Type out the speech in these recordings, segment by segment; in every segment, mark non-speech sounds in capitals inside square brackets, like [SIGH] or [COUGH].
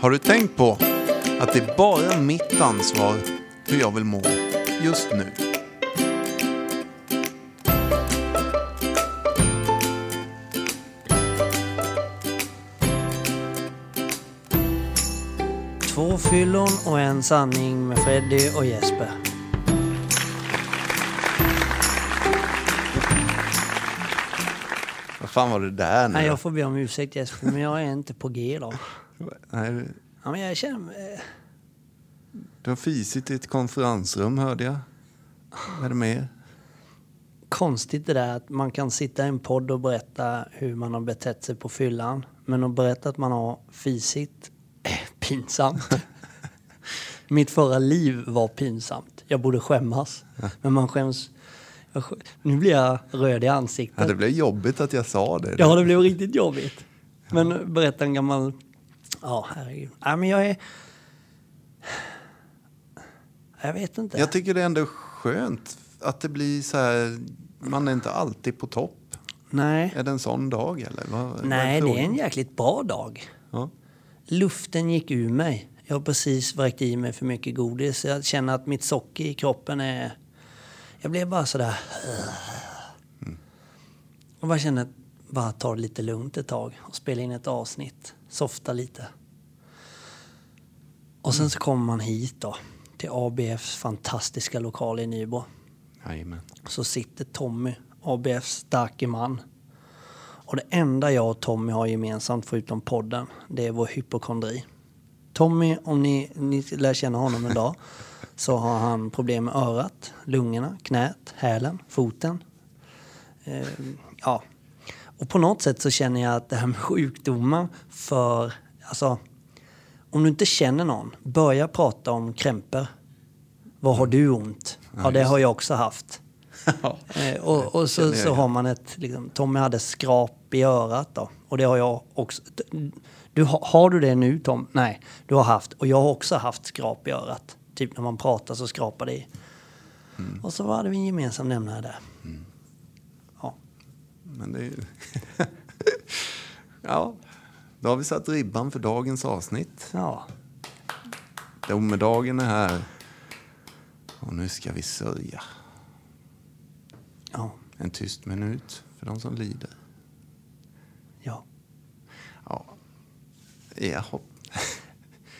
Har du tänkt på att det är bara mitt ansvar hur jag vill må just nu? Två fyllon och en sanning med Freddy och Jesper. Vad fan var det där nu? Nej, jag får be om ursäkt Jesper, men jag är inte på G idag. Nej, Ja, men jag känner... eh, du har fisit i ett konferensrum hörde jag. Vad är det mer? Konstigt det där att man kan sitta i en podd och berätta hur man har betett sig på fyllan. Men att berätta att man har fisit är pinsamt. [LAUGHS] Mitt förra liv var pinsamt. Jag borde skämmas. Men man skäms... Nu blir jag röd i Ja, ansiktet. det blev jobbigt att jag sa det. Ja, det blev riktigt jobbigt. Men berätta en gammal... Ja, herregud. Nej, men jag är... Jag vet inte. Jag tycker det är ändå skönt att det blir så här. Man är inte alltid på topp. Nej, Är det en sån dag eller? Vad, vad Nej det är en jäkligt bra dag. Ja. Luften gick ur mig. Jag har precis vräkt i mig för mycket godis. Jag känner att mitt socker i kroppen är... Jag blev bara sådär... Och bara känner att bara ta det lite lugnt ett tag och spela in ett avsnitt. Softa lite. Och sen så kommer man hit då. Till ABFs fantastiska lokal i Nybro. Jajamän. Så sitter Tommy, ABFs starke man. Och det enda jag och Tommy har gemensamt förutom podden, det är vår hypokondri. Tommy, om ni, ni lär känna honom en dag, [LAUGHS] så har han problem med örat, lungorna, knät, hälen, foten. Eh, ja. Och på något sätt så känner jag att det här med sjukdomar för, alltså, om du inte känner någon, börja prata om krämpor. Vad har du ont? Ja, det har jag också haft. [LAUGHS] Ja. Eh, och, och så, så har man ett, liksom, Tommy hade skrap i örat då. Och det har jag också. Du, har- har du det nu Tom? Nej, du har haft. Och jag har också haft skrap i örat. Typ när man pratar så skrapar det i. Mm. Och så hade vi en gemensam nämnare där. Men det är [LAUGHS] ja, då har vi satt ribban för dagens avsnitt. ja. Domedagen är här. Och nu ska vi sörja. Ja. En tyst minut för de som lider. Ja. Ja. Jaha.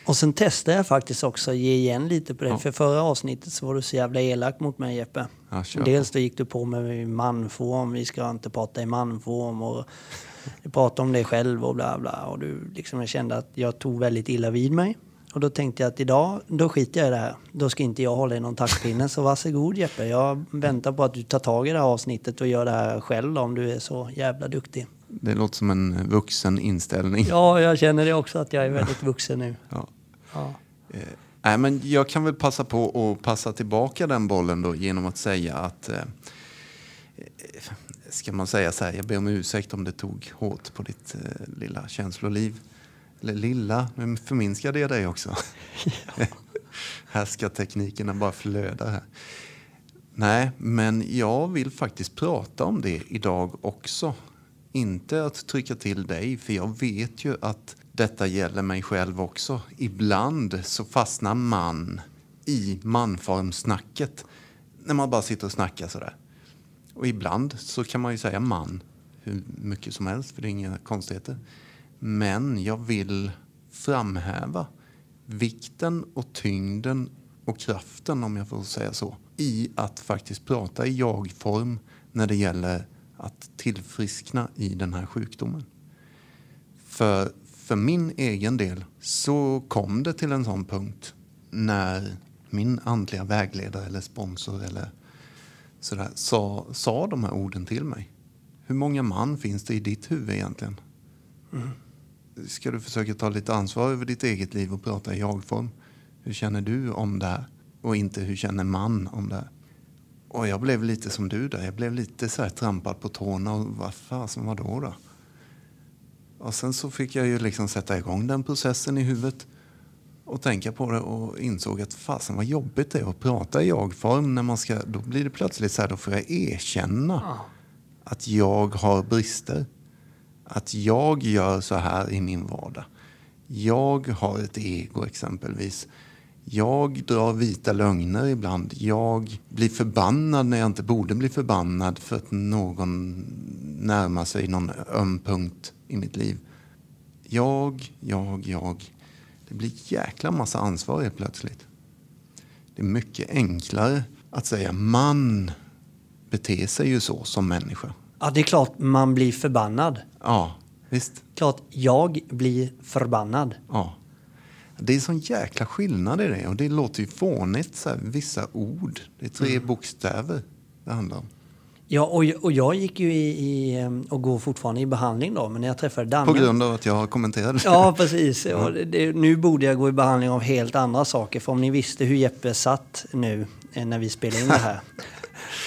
Och sen testade jag faktiskt också att ge igen lite på det. Ja. För förra avsnittet så var du så jävla elak mot mig Jeppe. Ja, Dels då gick du på med manform, vi ska inte prata i manform och [LAUGHS] du pratade om dig själv och bla bla. Och du liksom, jag kände att jag tog väldigt illa vid mig. Och då tänkte jag att idag, då skiter jag i det här. Då ska inte jag hålla i någon taktpinne. Så varsågod Jeppe, jag väntar på att du tar tag i det här avsnittet och gör det här själv om du är så jävla duktig. Det låter som en vuxen inställning. Ja, jag känner det också att jag är väldigt vuxen nu. Ja. Ja. Nej, men jag kan väl passa på att passa tillbaka den bollen då genom att säga att eh, eh, ska man säga så här, jag ber om ursäkt om det tog hårt på ditt eh, lilla känsloliv. Eller lilla, nu förminskade jag dig också. [LAUGHS] [LAUGHS] Härskarteknikerna bara flödar här. Nej, men jag vill faktiskt prata om det idag också. Inte att trycka till dig, för jag vet ju att detta gäller mig själv också. Ibland så fastnar man i manformsnacket när man bara sitter och snackar sådär. Och ibland så kan man ju säga man hur mycket som helst, för det är inga konstigheter. Men jag vill framhäva vikten och tyngden och kraften, om jag får säga så, i att faktiskt prata i jag-form när det gäller att tillfriskna i den här sjukdomen. För, för min egen del så kom det till en sån punkt när min andliga vägledare eller sponsor eller sådär, sa, sa de här orden till mig. Hur många man finns det i ditt huvud egentligen? Ska du försöka ta lite ansvar över ditt eget liv och prata i jag-form? Hur känner du om det här? Och inte hur känner man om det här? Och jag blev lite som du där. Jag blev lite så här trampad på tårna. Och vad fasen, vad då då? Och sen så fick jag ju liksom sätta igång den processen i huvudet och tänka på det och insåg att fasen vad jobbigt det är att prata i jag-form när man ska, då blir det plötsligt så här, då får jag erkänna att jag har brister. Att jag gör så här i min vardag. Jag har ett ego exempelvis. Jag drar vita lögner ibland. Jag blir förbannad när jag inte borde bli förbannad för att någon närmar sig någon öm punkt i mitt liv. Jag, jag, jag. Det blir jäkla massa ansvar helt plötsligt. Det är mycket enklare att säga man beter sig ju så som människa. Ja, det är klart man blir förbannad. Ja, visst. Klart jag blir förbannad. Ja. Det är sån jäkla skillnad i det och det låter ju fånigt, så här, vissa ord. Det är tre Mm. bokstäver det handlar om. Ja, och, och jag gick ju i, i, och går fortfarande i behandling då, men när jag träffade Danne... På grund av att jag har kommenterat det. Ja, precis. Det, det, nu borde jag gå i behandling av helt andra saker. För om ni visste hur Jeppe satt nu eh, när vi spelade in det här.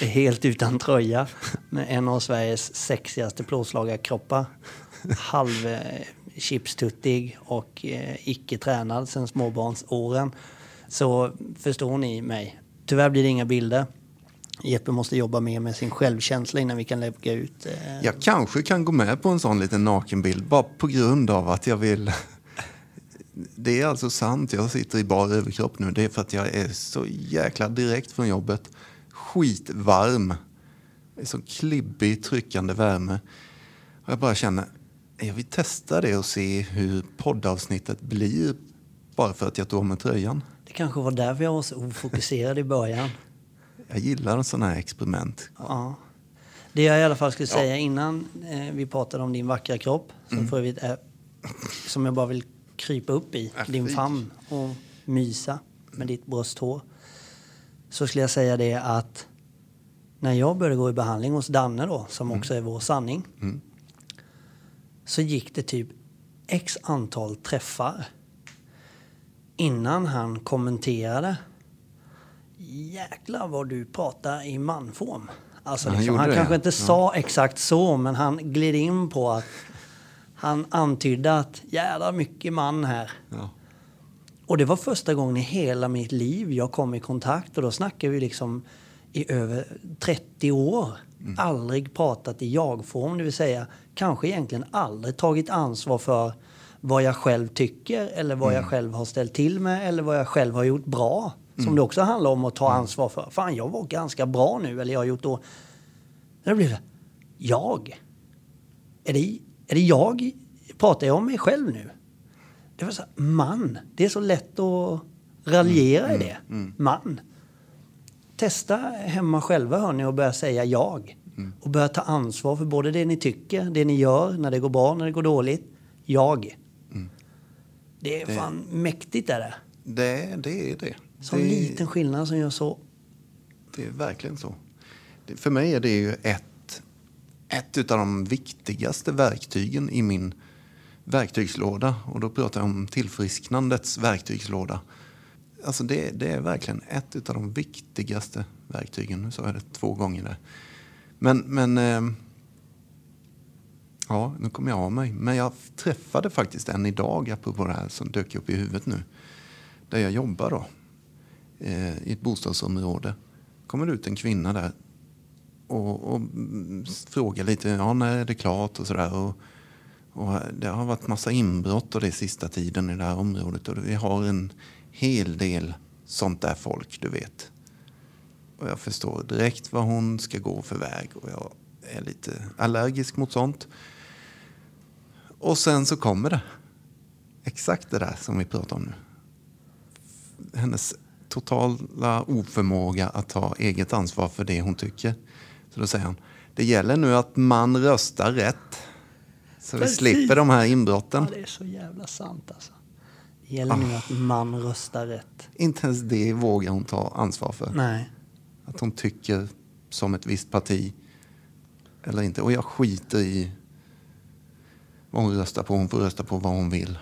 [LAUGHS] helt utan tröja. Med en av Sveriges sexigaste plåtslagarkroppar. Halv eh, chipstuttig och eh, icke tränad sedan småbarnsåren. Så förstår ni mig. Tyvärr blir det inga bilder. Jeppe måste jobba mer med sin självkänsla innan vi kan lägga ut. Eh, Jag kanske kan gå med på en sån liten nakenbild bara på grund av att jag vill. Det är alltså sant, jag sitter i bar överkropp nu. Det är för att jag är så jäkla direkt från jobbet. Skitvarm. Så klibbig, tryckande värme. Och jag bara känner, jag vill testa det och se hur poddavsnittet blir. Bara för att jag tog med tröjan. Det kanske var därför jag var så ofokuserad i början. Jag gillar sådana här experiment. Ja. Det jag i alla fall skulle säga innan eh, vi pratade om din vackra kropp, som för övrigt är, som jag bara vill krypa upp i, Äh, din famn och mysa med ditt brösthår. Så skulle jag säga det att när jag började gå i behandling hos Danne då, som också är vår sanning, så gick det typ x antal träffar innan han kommenterade Jäklar vad du pratar i manform. Alltså Han liksom, han det, kanske ja. inte sa exakt så, men han gled in på att han antydde att jävla mycket man här. Ja. Och det var första gången i hela mitt liv jag kom i kontakt och då snackar vi liksom i över 30 år. Aldrig pratat i jag-form, det vill säga kanske egentligen aldrig tagit ansvar för vad jag själv tycker eller vad jag själv har ställt till med eller vad jag själv har gjort bra. Som det också handlar om att ta ansvar för. Fan, jag var ganska bra nu eller jag har gjort då. Det det. Jag? Är det, är det jag? Pratar jag om mig själv nu? Det var så här, man. Det är så lätt att raljera i det. Man. Testa hemma själva hörni och börja säga jag. Och börja ta ansvar för både det ni tycker, det ni gör, när det går bra, när det går dåligt. Jag. Det är fan mäktigt är det. Det, det är det. Sån det, liten skillnad som gör så. Det är verkligen så. För mig är det ju ett, ett av de viktigaste verktygen i min verktygslåda. Och då pratar jag om tillfrisknandets verktygslåda. Alltså det, det är verkligen ett av de viktigaste verktygen. Nu sa jag det två gånger där. Men, men ehm, ja, nu kommer jag av mig. Men jag träffade faktiskt en idag, apropå det här som dök upp i huvudet nu. Där jag jobbar då eh, i ett bostadsområde. kommer det ut en kvinna där och, och frågar lite, ja när är det klart och sådär. Och, och det har varit massa inbrott och det sista tiden i det här området och vi har en hel del sånt där folk, du vet. Och jag förstår direkt vad hon ska gå för väg och jag är lite allergisk mot sånt. Och sen så kommer det. Exakt det där som vi pratar om nu hennes totala oförmåga att ta eget ansvar för det hon tycker. Så då säger han, det gäller nu att man röstar rätt. Så vi Precis. slipper de här inbrotten. Ja, det är så jävla sant alltså. Det gäller nu att man röstar rätt. Inte ens det vågar hon ta ansvar för. Nej. Att hon tycker som ett visst parti eller inte. Och jag skiter i vad hon röstar på. Hon får rösta på vad hon vill.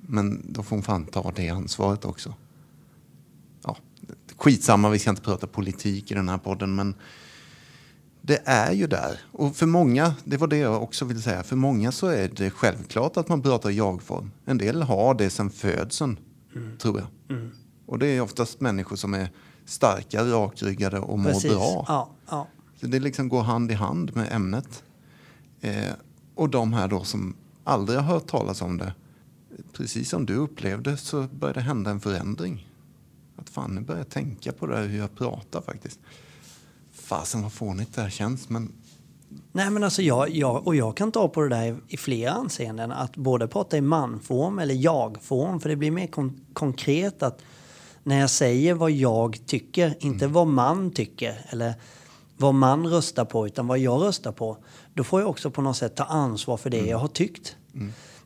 Men då får hon fan ta det ansvaret också. Skitsamma, vi ska inte prata politik i den här podden, men det är ju där. Och för många, det var det jag också ville säga, för många så är det självklart att man pratar i jag-form. En del har det sedan födseln, tror jag. Och det är oftast människor som är starka, rakryggade och mår Precis. bra. Ja, ja. Så det liksom går hand i hand med ämnet. Eh, och de här då som aldrig har hört talas om det precis som du upplevde så började det hända en förändring. Att fan, nu börjar jag tänka på det här hur jag pratar faktiskt. Fasen vad fånigt det här känns, men Nej men alltså jag, jag, och jag kan ta på det där i, flera anseenden. Att både prata i manform eller jag-form. För det blir mer kon konkret att när jag säger vad jag tycker, inte vad man tycker eller vad man röstar på, utan vad jag röstar på. Då får jag också på något sätt ta ansvar för det jag har tyckt.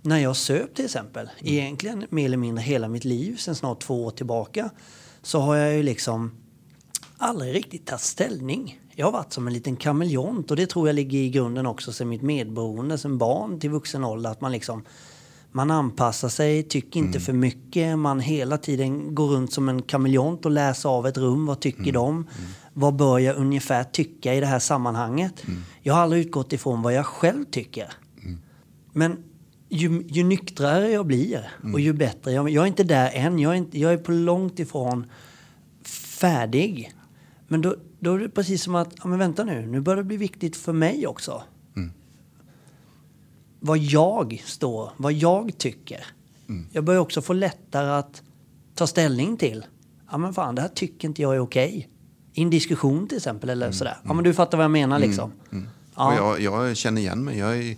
När jag söp till exempel, egentligen mer eller mindre hela mitt liv sen snart två år tillbaka, så har jag ju liksom aldrig riktigt tagit ställning. Jag har varit som en liten kameleont och det tror jag ligger i grunden också sen mitt medberoende, sen barn till vuxen ålder. Att man liksom man anpassar sig, tycker inte för mycket. Man hela tiden går runt som en kameleont och läser av ett rum. Vad tycker de? Vad bör jag ungefär tycka i det här sammanhanget? Jag har aldrig utgått ifrån vad jag själv tycker. Men ju, ju nyktrare jag blir och ju bättre. Jag, jag är inte där än. Jag är, inte, jag är på långt ifrån färdig. Men då, då är det precis som att, ja men vänta nu, nu börjar det bli viktigt för mig också. Vad jag står, vad jag tycker. Jag börjar också få lättare att ta ställning till, ja men fan det här tycker inte jag är okej. I en diskussion till exempel eller sådär. Ja men du fattar vad jag menar liksom. Och Ja. jag, jag känner igen mig. Jag är...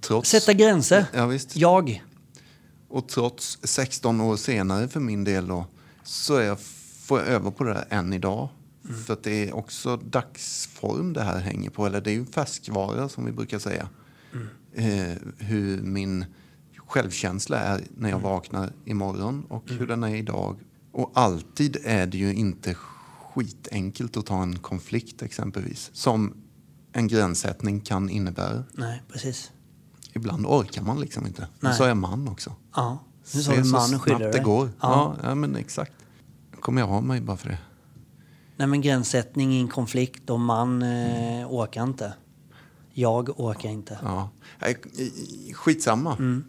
Trots, Sätta gränser. Ja, visst. Jag. Och trots 16 år senare för min del då, så är jag, får jag öva på det här än idag. För att det är också dagsform det här hänger på. Eller det är ju färskvara som vi brukar säga. Eh, hur min självkänsla är när jag vaknar imorgon och hur den är idag. Och alltid är det ju inte skitenkelt att ta en konflikt exempelvis. Som en gränssättning kan innebära. Nej, precis. Ibland orkar man liksom inte. Men så är man också. Ja. Nu sa du man och dig. det går. Ja. Ja. Men exakt. Kommer jag av mig bara för det. Nej men gränssättning i en konflikt och man eh, orkar inte. Jag orkar inte. Ja. Skitsamma. Mm.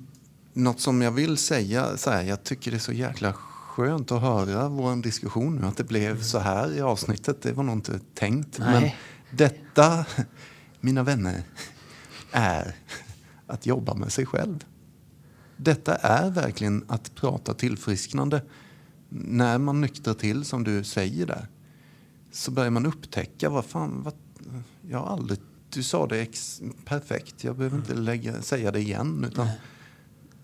Något som jag vill säga, så här, jag tycker det är så jäkla skönt att höra vår diskussion nu. Att det blev så här i avsnittet, det var nog inte tänkt. Mm. Nej. Men detta, [LAUGHS] mina vänner, är att jobba med sig själv. Detta är verkligen att prata tillfrisknande. När man nyktrar till, som du säger där, så börjar man upptäcka vad fan, vad, jag har aldrig, du sa det ex, perfekt, jag behöver inte lägga, säga det igen. Utan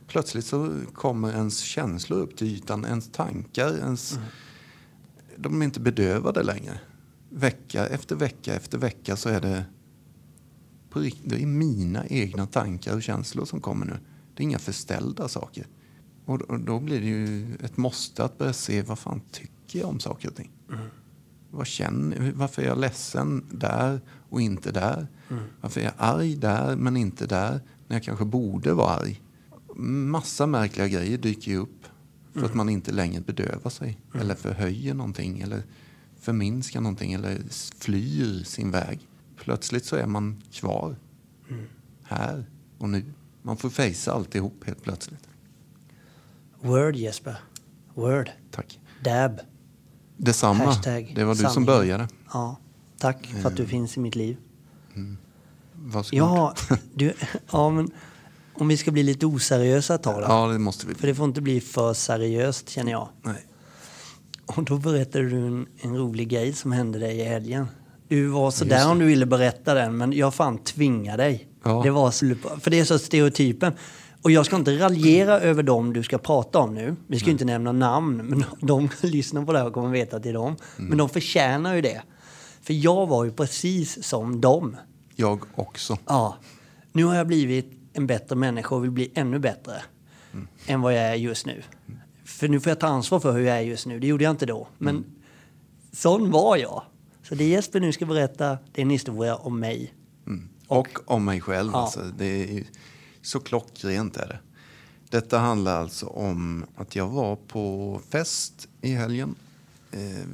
plötsligt så kommer ens känslor upp till ytan, ens tankar, ens, de är inte bedövade längre. Vecka efter vecka efter vecka så är det på rikt- det är mina egna tankar och känslor som kommer nu. Det är inga förställda saker. Och då blir det ju ett måste att börja se vad fan tycker jag om saker och ting. Vad känner, varför är jag ledsen där och inte där? Varför är jag arg där men inte där när jag kanske borde vara arg? Massa märkliga grejer dyker ju upp för att man inte längre bedövar sig eller förhöjer någonting eller förminskar någonting eller flyr sin väg. Plötsligt så är man kvar här och nu. Man får fejsa alltihop helt plötsligt. Word Jesper. Word. Tack. Dab. Detsamma. Hashtag det var du som sanningen. började. Ja. Tack för att du finns i mitt liv. Varsågod. Ja, du, [LAUGHS] ja men om vi ska bli lite oseriösa ett tag ja, det måste vi. För det får inte bli för seriöst känner jag. Nej. Och då berättade du en, en rolig grej som hände dig i helgen. Du var sådär det. om du ville berätta den, men jag fan tvingar dig. Ja. Det var för det är så stereotypen. Och jag ska inte raljera över dem du ska prata om nu. Vi ska ju inte nämna namn, men [LAUGHS] de som lyssnar på det här kommer veta att det är dem. Mm. Men de förtjänar ju det. För jag var ju precis som dem. Jag också. Ja. Nu har jag blivit en bättre människa och vill bli ännu bättre än vad jag är just nu. För nu får jag ta ansvar för hur jag är just nu. Det gjorde jag inte då. Men sån var jag. Så det Jesper nu ska berätta, det är en historia om mig. Mm. Och om mig själv. Ja. Alltså. Det är ju så klockrent är det. Detta handlar alltså om att jag var på fest i helgen. Eh,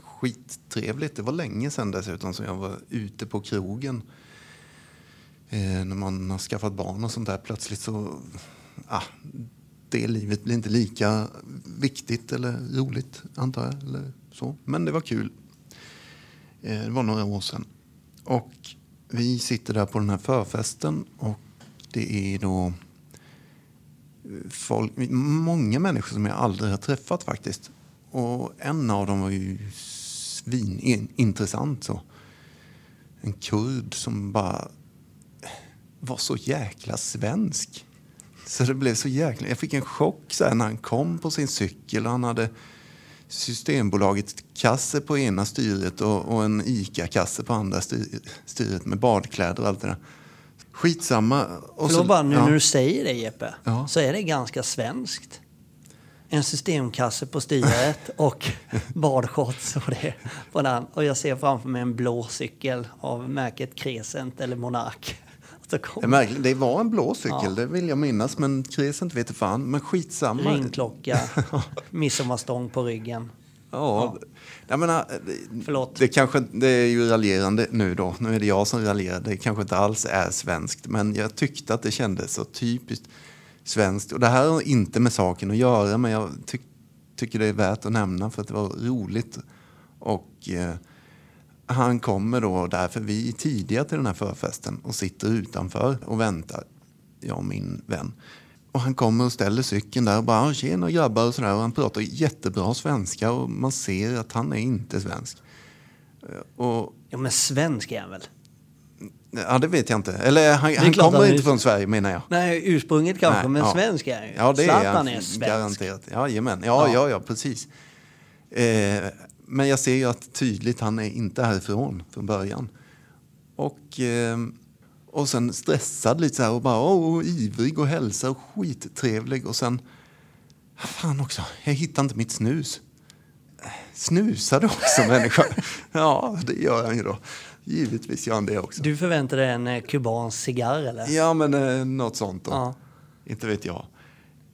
skittrevligt. Det var länge sedan dessutom som jag var ute på krogen. Eh, när man har skaffat barn och sånt där. Plötsligt så... Ah, det livet blir inte lika viktigt eller roligt antar jag. Eller så. Men det var kul. Eh, det var några år sedan. Och vi sitter där på den här förfesten och det är då eh, folk, många människor som jag aldrig har träffat faktiskt. Och en av dem var ju svinintressant. Så. En kurd som bara eh, var så jäkla svensk. Så det blev så jäkla... Jag fick en chock så när han kom på sin cykel. Han hade Systembolaget-kasse på ena styret och, och en ICA-kasse på andra styret med badkläder och allt det där. Skitsamma. Och Förlåt bara, nu ja. när du säger det Jeppe, ja. så är det ganska svenskt. En systemkasse på styret [LAUGHS] och badshorts och det på den. Och jag ser framför mig en blå cykel av märket Crescent eller Monark. Det, det var en blå cykel, ja. det vill jag minnas. Men Crescent vet fan. Men skitsamma. Ringklocka, [LAUGHS] midsommarstång på ryggen. Ja, ja. Jag menar, Förlåt. Det, kanske, det är ju raljerande nu då. Nu är det jag som raljerar. Det kanske inte alls är svenskt. Men jag tyckte att det kändes så typiskt svenskt. Och det här har inte med saken att göra. Men jag ty tycker det är värt att nämna för att det var roligt. Och eh, han kommer då, därför vi är tidiga till den här förfesten och sitter utanför och väntar, jag och min vän. Och han kommer och ställer cykeln där och bara “tjena grabbar” och sådär. Och han pratar jättebra svenska och man ser att han är inte svensk. Och, ja men svensk är han väl? Ja det vet jag inte. Eller han, han kommer han inte från Sverige menar jag. Nej ursprunget kanske Nej, men ja. svensk är han ju. Ja det Zlatan är han. Är svensk. Garanterat. Ja, jajamän. Ja, ja, ja, ja precis. Eh, men jag ser ju att tydligt han är inte härifrån från början. Och... Eh, och sen stressad lite så här och bara åh, ivrig och hälsa och skittrevlig. Och sen, fan också, jag hittar inte mitt snus. Snusar du också [LAUGHS] människa? ja, det gör han ju då. Givetvis gör han det också. Du förväntar dig en eh, kubansk cigarr eller? Ja, men eh, något sånt då. Ja. Inte vet jag.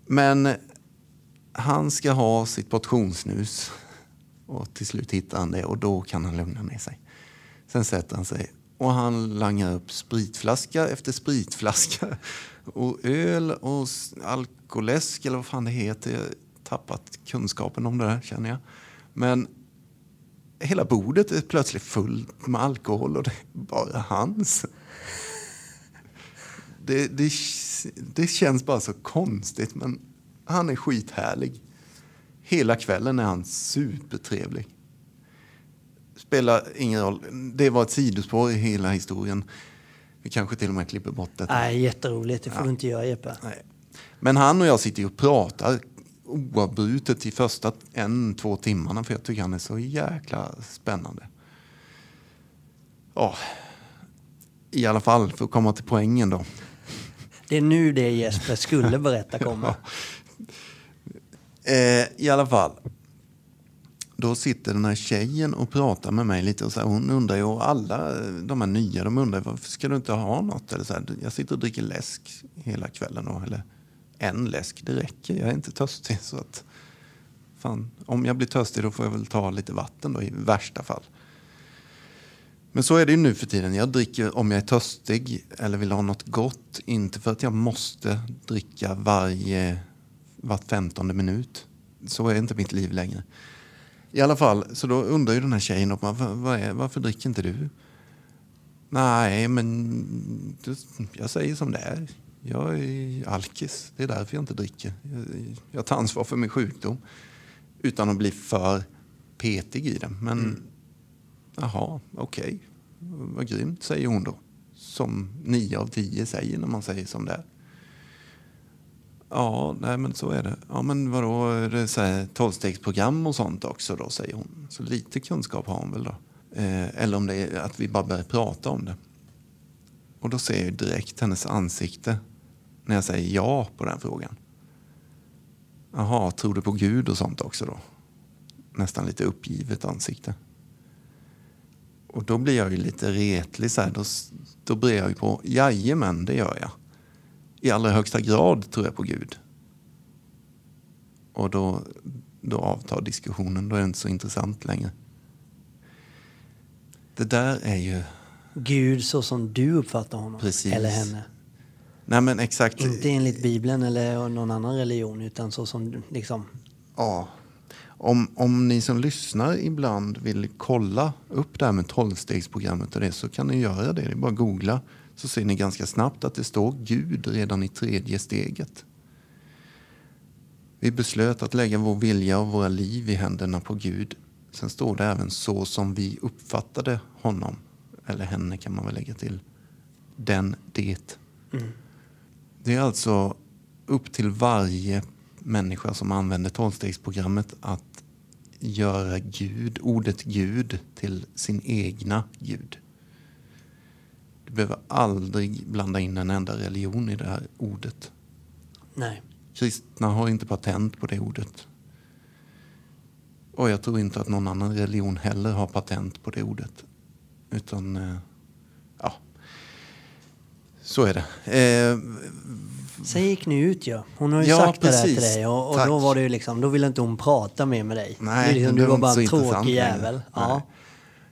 Men han ska ha sitt portionssnus. Och till slut hittar han det och då kan han lugna ner sig. Sen sätter han sig och han langar upp spritflaska efter spritflaska. [LAUGHS] Och öl och alkoläsk eller vad fan det heter. Jag har tappat kunskapen om det där känner jag. Men hela bordet är plötsligt fullt med alkohol och det är bara hans. [LAUGHS] Det, det, det känns bara så konstigt men han är skithärlig. Hela kvällen är han supertrevlig spelar ingen roll. Det var ett sidospår i hela historien. Vi kanske till och med klipper bort det. Nej, jätteroligt. Det får ja. du inte göra Jeppe. Nej. Men han och jag sitter och pratar oavbrutet i första en, två timmarna för jag tycker han är så jäkla spännande. Ja, i alla fall för att komma till poängen då. Det är nu det Jesper skulle berätta kommer. [LAUGHS] eh, I alla fall, då sitter den här tjejen och pratar med mig lite och så här, hon undrar ju, och alla de här nya, de undrar varför ska du inte ha något? Eller så här, jag sitter och dricker läsk hela kvällen Och, eller en läsk, det räcker, jag är inte törstig. Så att, fan, om jag blir törstig då får jag väl ta lite vatten då i värsta fall. Men så är det ju nu för tiden. Jag dricker om jag är törstig eller vill ha något gott. Inte för att jag måste dricka varje, vart femtonde minut. Så är inte mitt liv längre. I alla fall, så då undrar ju den här tjejen vad, vad är, varför dricker inte du? Nej, men jag säger som det är. Jag är alkis. Det är därför jag inte dricker. Jag, jag tar ansvar för min sjukdom. Utan att bli för petig i det. Men mm. jaha, okej. Okay. Vad grymt, säger hon då. Som nio av tio säger när man säger som det är. Ja, nej men så är det. Ja, men vadå, är det så här tolvstegsprogram och sånt också då, säger hon. Så lite kunskap har hon väl då. Eh, eller om det är att vi bara börjar prata om det. Och då ser jag direkt hennes ansikte när jag säger ja på den frågan. Jaha, tror du på Gud och sånt också då? Nästan lite uppgivet ansikte. Och då blir jag ju lite retlig så här. Då, då blir jag ju på, jajamän det gör jag i allra högsta grad tror jag på Gud. Och då, då avtar diskussionen, då är det inte så intressant längre. Det där är ju... Gud så som du uppfattar honom, Precis. eller henne. Nej men exakt. Inte enligt Bibeln eller någon annan religion, utan så som liksom... Ja. Om, om ni som lyssnar ibland vill kolla upp det här med tolvstegsprogrammet och det så kan ni göra det. Det är bara att googla så ser ni ganska snabbt att det står Gud redan i tredje steget. Vi beslöt att lägga vår vilja och våra liv i händerna på Gud. Sen står det även så som vi uppfattade honom. Eller henne kan man väl lägga till. Den, det. Det är alltså upp till varje människa som använder tolvstegsprogrammet att göra Gud, ordet Gud till sin egna Gud. Du behöver aldrig blanda in en enda religion i det här ordet. Nej. Kristna har inte patent på det ordet. Och jag tror inte att någon annan religion heller har patent på det ordet. Utan, eh, ja. Så är det. Eh, Sen gick ni ut ju. Hon har ju Ja, sagt det där precis. till dig och, och då var det ju liksom, då ville inte hon prata mer med dig. Nej, liksom, du var bara en tråkig jävel. Ja.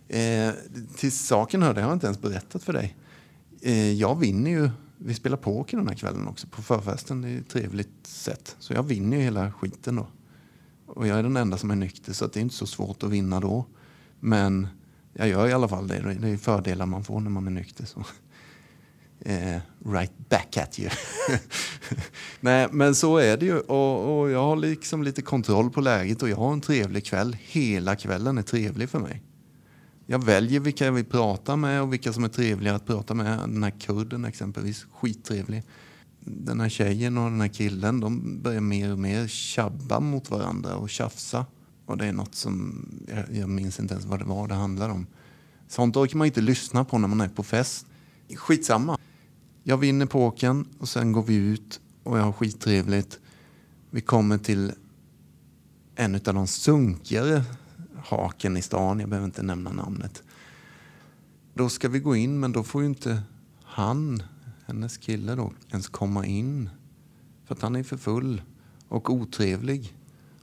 Eh, till saken hör, det har jag inte ens berättat för dig. Eh, jag vinner ju, vi spelar poker den här kvällen också på förfesten. Det är ett trevligt sätt. Så jag vinner ju hela skiten då. Och jag är den enda som är nykter så att det är inte så svårt att vinna då. Men jag gör i alla fall det. Det är fördelar man får när man är nykter. Så. [LAUGHS] Eh, right back at you. [LAUGHS] Nej, men så är det ju. Och, och jag har liksom lite kontroll på läget och jag har en trevlig kväll. Hela kvällen är trevlig för mig. Jag väljer vilka jag vill prata med och vilka som är trevliga att prata med. Den här kurden exempelvis, skittrevlig. Den här tjejen och den här killen, de börjar mer och mer tjabba mot varandra och tjafsa. Och det är något som, jag, jag minns inte ens vad det var det handlade om. Sånt orkar man inte lyssna på när man är på fest. Skitsamma. Jag vinner pokern och sen går vi ut och jag har skittrevligt. Vi kommer till en av de sunkigare haken i stan. Jag behöver inte nämna namnet. Då ska vi gå in, men då får ju inte han, hennes kille då, ens komma in. För att han är för full och otrevlig.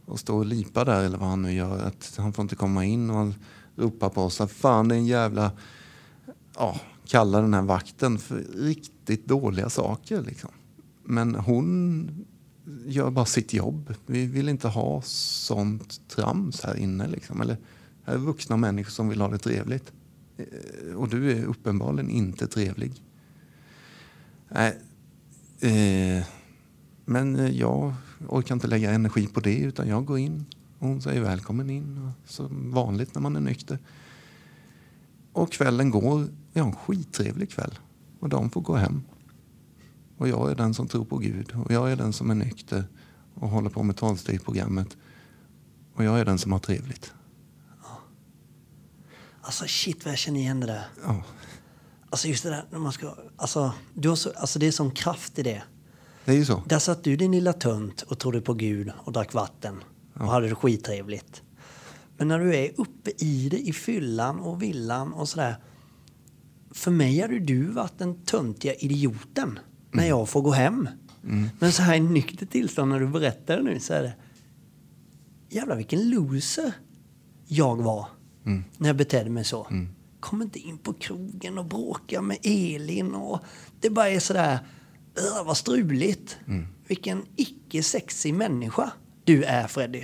Och står och lipar där, eller vad han nu gör. Att han får inte komma in och han ropar på oss att fan det är en jävla... Ja, kallar den här vakten för riktigt dåliga saker liksom. Men hon gör bara sitt jobb. Vi vill inte ha sånt trams här inne. Liksom. Eller, här är vuxna människor som vill ha det trevligt. Eh, och du är uppenbarligen inte trevlig. Nej. Eh, men jag orkar inte lägga energi på det utan jag går in. Och hon säger välkommen in. Som vanligt när man är nykter. Och kvällen går. Vi har en skittrevlig kväll. Och de får gå hem. Och jag är den som tror på Gud. Och jag är den som är nykter och håller på med tolvstegsprogrammet. Och jag är den som har trevligt. Alltså shit vad jag känner igen det där. Ja, Alltså just det där när man ska, alltså, du har så, alltså det är sån kraft i det. det är ju så. Där satt du din lilla tönt och trodde på Gud och drack vatten och hade det skittrevligt. Men när du är uppe i det i fyllan och villan och sådär. För mig hade du varit den töntiga idioten när jag får gå hem. Men så här i nyktert tillstånd när du berättar det nu så är det jävlar vilken loser jag var när jag betedde mig så. Kom inte in på krogen och bråka med Elin och det bara är sådär, "Ugh, vad struligt. Vilken icke-sexig människa du är Freddy.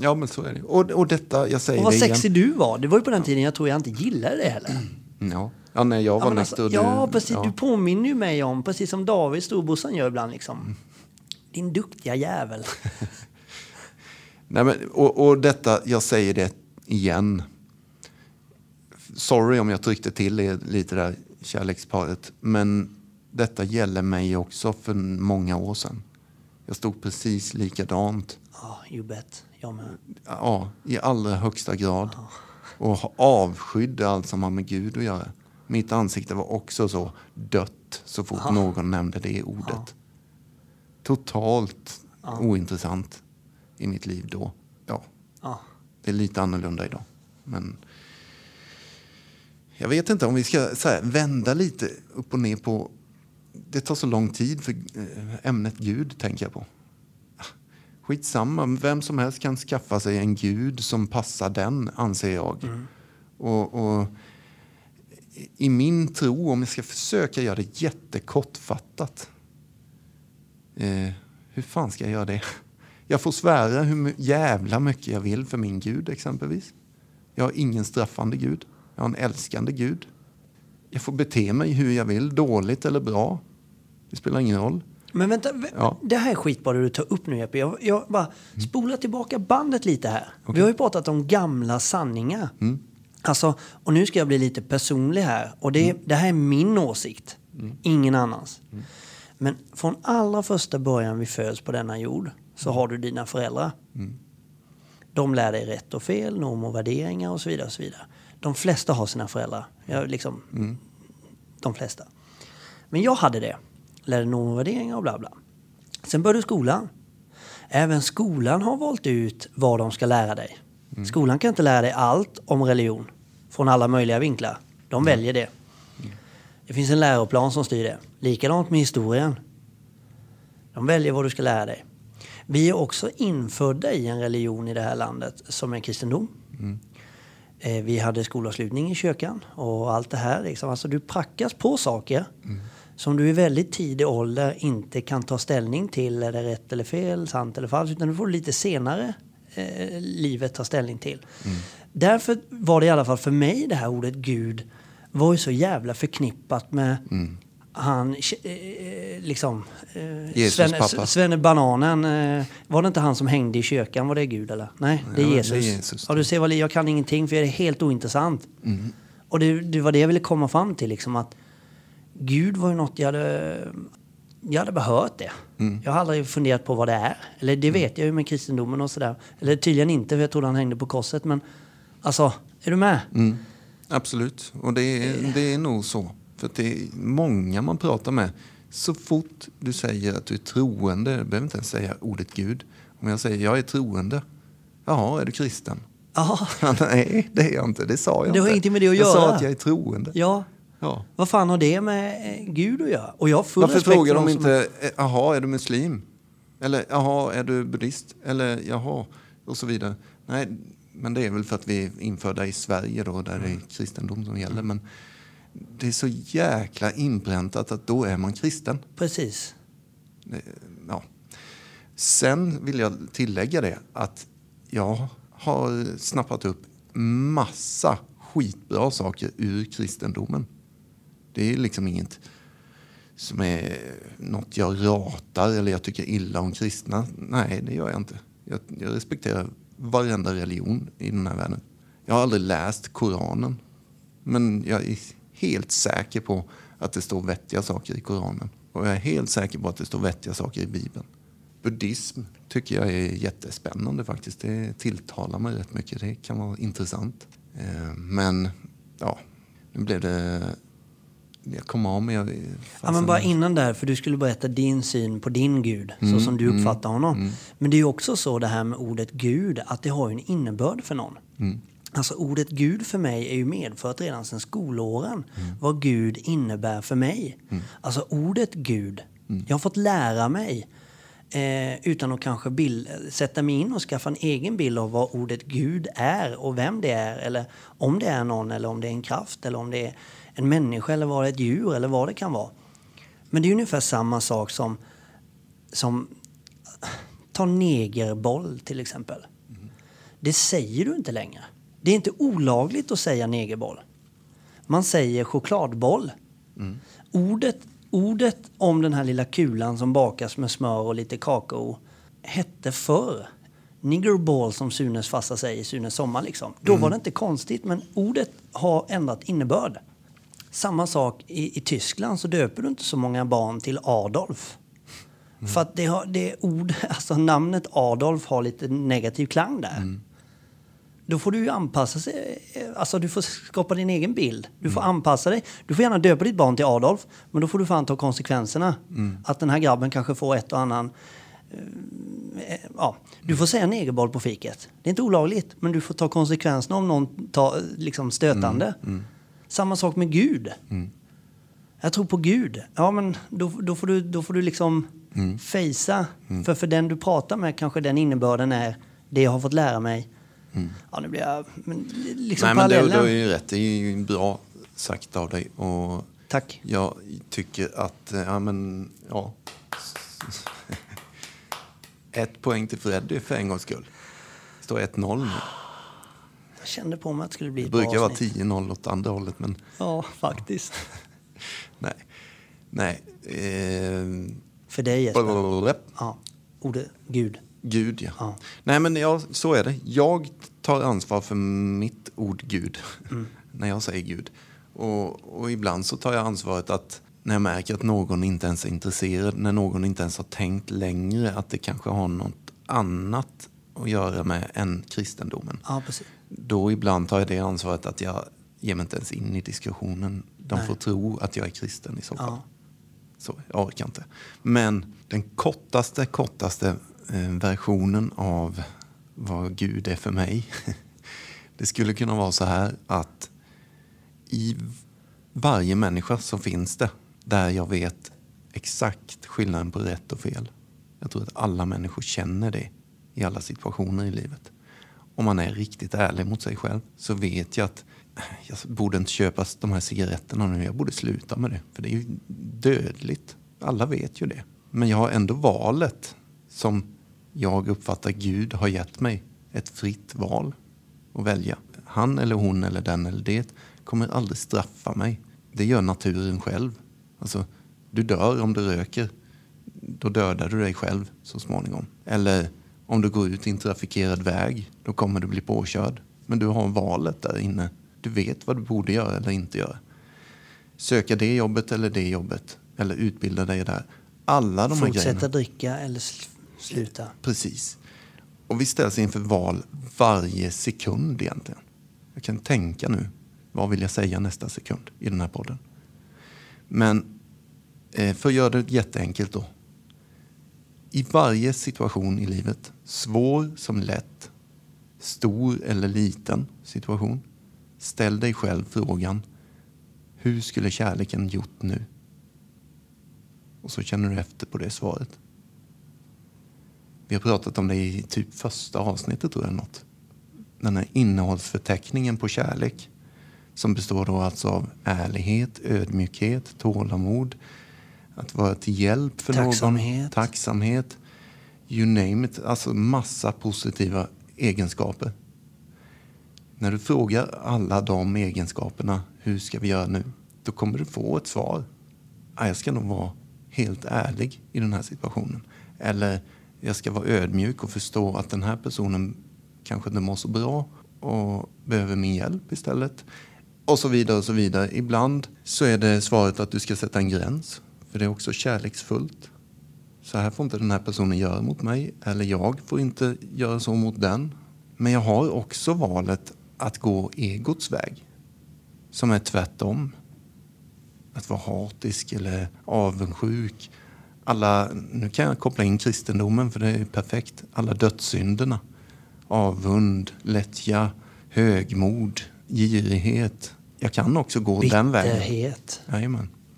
Ja, men så är det. Och, och detta, jag säger Och vad det igen. sexig du var. Det var ju på den tiden jag tror jag inte gillade det heller. Ja. Ja, när jag var Ja, men nykter alltså, du... ja precis. ja. Du påminner ju mig om, precis som David storbrorsan gör ibland liksom. Din duktiga jävel. [LAUGHS] Nej, men, och, och detta, jag säger det igen. Sorry om jag tryckte till er lite där, kärleksparet. Men detta gäller mig också för många år sedan. Jag stod precis likadant. Ja, you bet. Jag med. Ja, i allra högsta grad. Och avskydde allt som har med Gud att göra. Mitt ansikte var också så dött så fort någon nämnde det ordet. Totalt ointressant i mitt liv då. Ja, Ja. det är lite annorlunda idag. Men jag vet inte om vi ska här, vända lite upp och ner på... Det tar så lång tid för eh, ämnet Gud, tänker jag på. Ah, Skitsamma, vem som helst kan skaffa sig en gud som passar den, anser jag. Och, och I min tro, om jag ska försöka göra det jättekortfattat. Eh, hur fan ska jag göra det? Jag får svära hur jävla mycket jag vill för min gud exempelvis. Jag har ingen straffande gud. Jag har en älskande gud. Jag får bete mig hur jag vill, dåligt eller bra. Det spelar ingen roll. Men vänta, Ja. det här är skitbra det du tar upp nu Jeppe. Jag, jag bara spolar tillbaka bandet lite här. Vi har ju pratat om gamla sanningar. Alltså, och nu ska jag bli lite personlig här. Och det, det här är min åsikt, ingen annans. Men från allra första början vi föds på denna jord så har du dina föräldrar. De lär dig rätt och fel, normer och värderingar och så vidare. Och så vidare. De flesta har sina föräldrar. Jag, liksom, De flesta. Men jag hade det. Lärde normer och värderingar och bla bla. Sen började skolan. Även skolan har valt ut vad de ska lära dig. Skolan kan inte lära dig allt om religion från alla möjliga vinklar. De väljer det. Det finns en läroplan som styr det. Likadant med historien. De väljer vad du ska lära dig. Vi är också infödda i en religion i det här landet som är kristendom. Eh, Vi hade skolavslutning i kyrkan och allt det här. Liksom. Alltså du prackas på saker som du i väldigt tidig ålder inte kan ta ställning till. Är det rätt eller fel, sant eller falskt? Utan du får lite senare eh, livet ta ställning till. Därför var det i alla fall för mig det här ordet Gud var ju så jävla förknippat med han, eh, liksom, eh, Jesus Svenne. Svenne Bananen, eh, var det inte han som hängde i kyrkan? Var det Gud eller? Nej, det är Ja, det är Jesus. Jesus. Ja, du ser vad jag kan ingenting för jag är helt ointressant. Och det, det var det jag ville komma fram till, liksom att Gud var ju något jag hade, jag hade behört det. Jag har aldrig funderat på vad det är. Eller det vet jag ju med kristendomen och sådär. Eller tydligen inte, för jag trodde han hängde på korset. Men alltså, är du med? Mm. Absolut, och det är, det är nog så. För det är många man pratar med. Så fort du säger att du är troende, du behöver inte ens säga ordet Gud. Om jag säger jag är troende, jaha, är du kristen? Ja, [LAUGHS] Nej, det är jag inte. Det sa jag har inte. ingenting med det att jag göra. sa att jag är troende. ja. Ja. Vad fan har det med eh, Gud att göra? Och jag full Varför frågar de inte, eh, jaha, är du muslim? Eller jaha, är du buddhist? Eller jaha, och så vidare. Nej, men det är väl för att vi är införda i Sverige då, där det är kristendom som gäller. Men det är så jäkla inpräntat att då är man kristen. Precis. Ja. Sen vill jag tillägga det att jag har snappat upp massa skitbra saker ur kristendomen. Det är liksom inget som är något jag ratar eller jag tycker illa om kristna. Nej, det gör jag inte. Jag, jag respekterar varenda religion i den här världen. Jag har aldrig läst Koranen. Men jag är helt säker på att det står vettiga saker i Koranen. Och jag är helt säker på att det står vettiga saker i Bibeln. Buddhism tycker jag är jättespännande faktiskt. Det tilltalar mig rätt mycket. Det kan vara intressant. Eh, men ja, nu blev det... Jag kom av mig. Ja, men bara innan där, för du skulle berätta din syn på din Gud, Mm, så som du uppfattar honom. Men det är också så det här med ordet Gud, att det har ju en innebörd för någon. Mm. Alltså ordet Gud för mig är ju medfört redan sedan skolåren. Mm. Vad Gud innebär för mig. Alltså ordet Gud. Mm. Jag har fått lära mig eh, utan att kanske bild, sätta mig in och skaffa en egen bild av vad ordet Gud är och vem det är. Eller om det är någon eller om det är en kraft eller om det är en människa eller var det ett djur eller vad det kan vara. Men det är ungefär samma sak som, som ta negerboll till exempel. Det säger du inte längre. Det är inte olagligt att säga negerboll. Man säger chokladboll. Ordet, ordet om den här lilla kulan som bakas med smör och lite kakao hette förr niggerball som Sunes farsa säger i Sunes sommar. Liksom. Då var det inte konstigt, men ordet har ändrat innebörd. Samma sak i, i Tyskland så döper du inte så många barn till Adolf. För att det, har, det ord, [LAUGHS] alltså namnet Adolf har lite negativ klang där. Då får du ju anpassa sig, alltså du får skapa din egen bild. Du får anpassa dig. Du får gärna döpa ditt barn till Adolf, men då får du fan ta konsekvenserna. Att den här grabben kanske får ett och annan eh, ja, du får säga negerboll på fiket. Det är inte olagligt, men du får ta konsekvenserna om någon tar liksom stötande. Samma sak med Gud. Jag tror på Gud. Ja, men då, då, får, du, då får du liksom fejsa. För för den du pratar med kanske den innebörden är det jag har fått lära mig. Ja, nu blir jag... Men, liksom Nej, men parallellen. du har ju rätt. Det är ju bra sagt av dig. Och Tack. jag tycker att, ja men, ja. [LAUGHS] Ett poäng till Freddy för en gångs skull. Det står 1-0 nu. Jag kände på mig att det skulle bli Det ett brukar vara avsnitt. 10-0 åt andra hållet, men Ja, faktiskt. [LAUGHS] nej. Nej. Eh, För dig Jesper? Ja, ordet Gud. Gud, ja. Ja. Nej, men ja, så är det. Jag tar ansvar för mitt ord Gud, Mm. [LAUGHS] när jag säger Gud. Och, och ibland så tar jag ansvaret att när jag märker att någon inte ens är intresserad, när någon inte ens har tänkt längre att det kanske har något annat att göra med än kristendomen. Ja, precis. Då ibland tar jag det ansvaret att jag ger mig inte ens in i diskussionen. De Nej. får tro att jag är kristen i så fall. Ja. Så jag orkar inte. Men den kortaste, kortaste eh, versionen av vad Gud är för mig. [LAUGHS] Det skulle kunna vara så här att i varje människa så finns det där jag vet exakt skillnaden på rätt och fel. Jag tror att alla människor känner det i alla situationer i livet. Om man är riktigt ärlig mot sig själv så vet jag att jag borde inte köpa de här cigaretterna nu. Jag borde sluta med det. För det är ju dödligt. Alla vet ju det. Men jag har ändå valet som jag uppfattar Gud har gett mig. Ett fritt val att välja. Han eller hon eller den eller det kommer aldrig straffa mig. Det gör naturen själv. Alltså, du dör om du röker. Då dödar du dig själv så småningom. Eller om du går ut i en trafikerad väg, då kommer du bli påkörd. Men du har valet där inne. Du vet vad du borde göra eller inte göra. Söka det jobbet eller det jobbet. Eller utbilda dig där. Alla de här grejerna. Fortsätta dricka eller sl- sluta. Precis. Och vi ställs inför val varje sekund egentligen. Jag kan tänka nu, vad vill jag säga nästa sekund i den här podden? Men eh, för att göra det jätteenkelt då. I varje situation i livet, svår som lätt, stor eller liten situation, ställ dig själv frågan, hur skulle kärleken gjort nu? Och så känner du efter på det svaret. Vi har pratat om det i typ första avsnittet tror jag något. Den här innehållsförteckningen på kärlek. Som består då alltså av ärlighet, ödmjukhet, tålamod. Att vara till hjälp för någon. Tacksamhet. Tacksamhet. You name it. Alltså massa positiva egenskaper. När du frågar alla de egenskaperna, hur ska vi göra nu? Då kommer du få ett svar. "Ah, Jag ska nog vara helt ärlig i den här situationen. Eller jag ska vara ödmjuk och förstå att den här personen kanske inte mår så bra och behöver min hjälp istället. Och så vidare och så vidare. Ibland så är det svaret att du ska sätta en gräns. För det är också kärleksfullt. Så här får inte den här personen göra mot mig. Eller jag får inte göra så mot den. Men jag har också valet att gå egots väg. Som är tvärtom. Att vara hatisk eller avundsjuk. Alla, nu kan jag koppla in kristendomen för det är perfekt. Alla dödssynderna. Avund, lättja, högmod, girighet. Jag kan också gå den vägen. Bitterhet.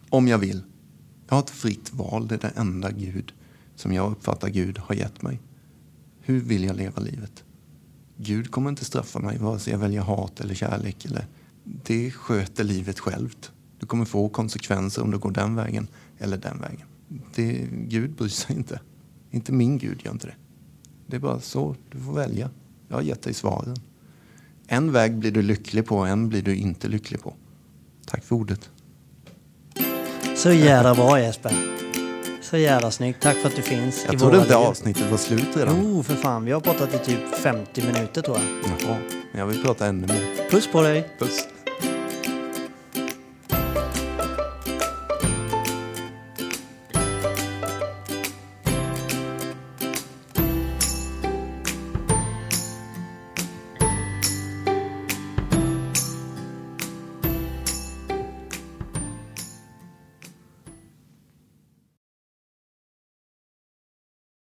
Om jag vill. Jag har ett fritt val. Det är det enda Gud som jag uppfattar Gud har gett mig. Hur vill jag leva livet? Gud kommer inte straffa mig vare sig jag väljer hat eller kärlek. Eller... Det sköter livet självt. Du kommer få konsekvenser om du går den vägen eller den vägen. Det, Gud bryr sig inte. Inte min Gud gör inte det. Det är bara så. Du får välja. Jag har gett dig svaren. En väg blir du lycklig på, en blir du inte lycklig på. Tack för ordet. Så jävla bra Jesper. Så jävla snyggt. Tack för att du finns Jag i trodde våra inte liv. avsnittet var slut redan. Jo, för fan. Vi har pratat i typ 50 minuter tror jag. Jaha, jag vill prata ännu mer. Puss på dig. Puss.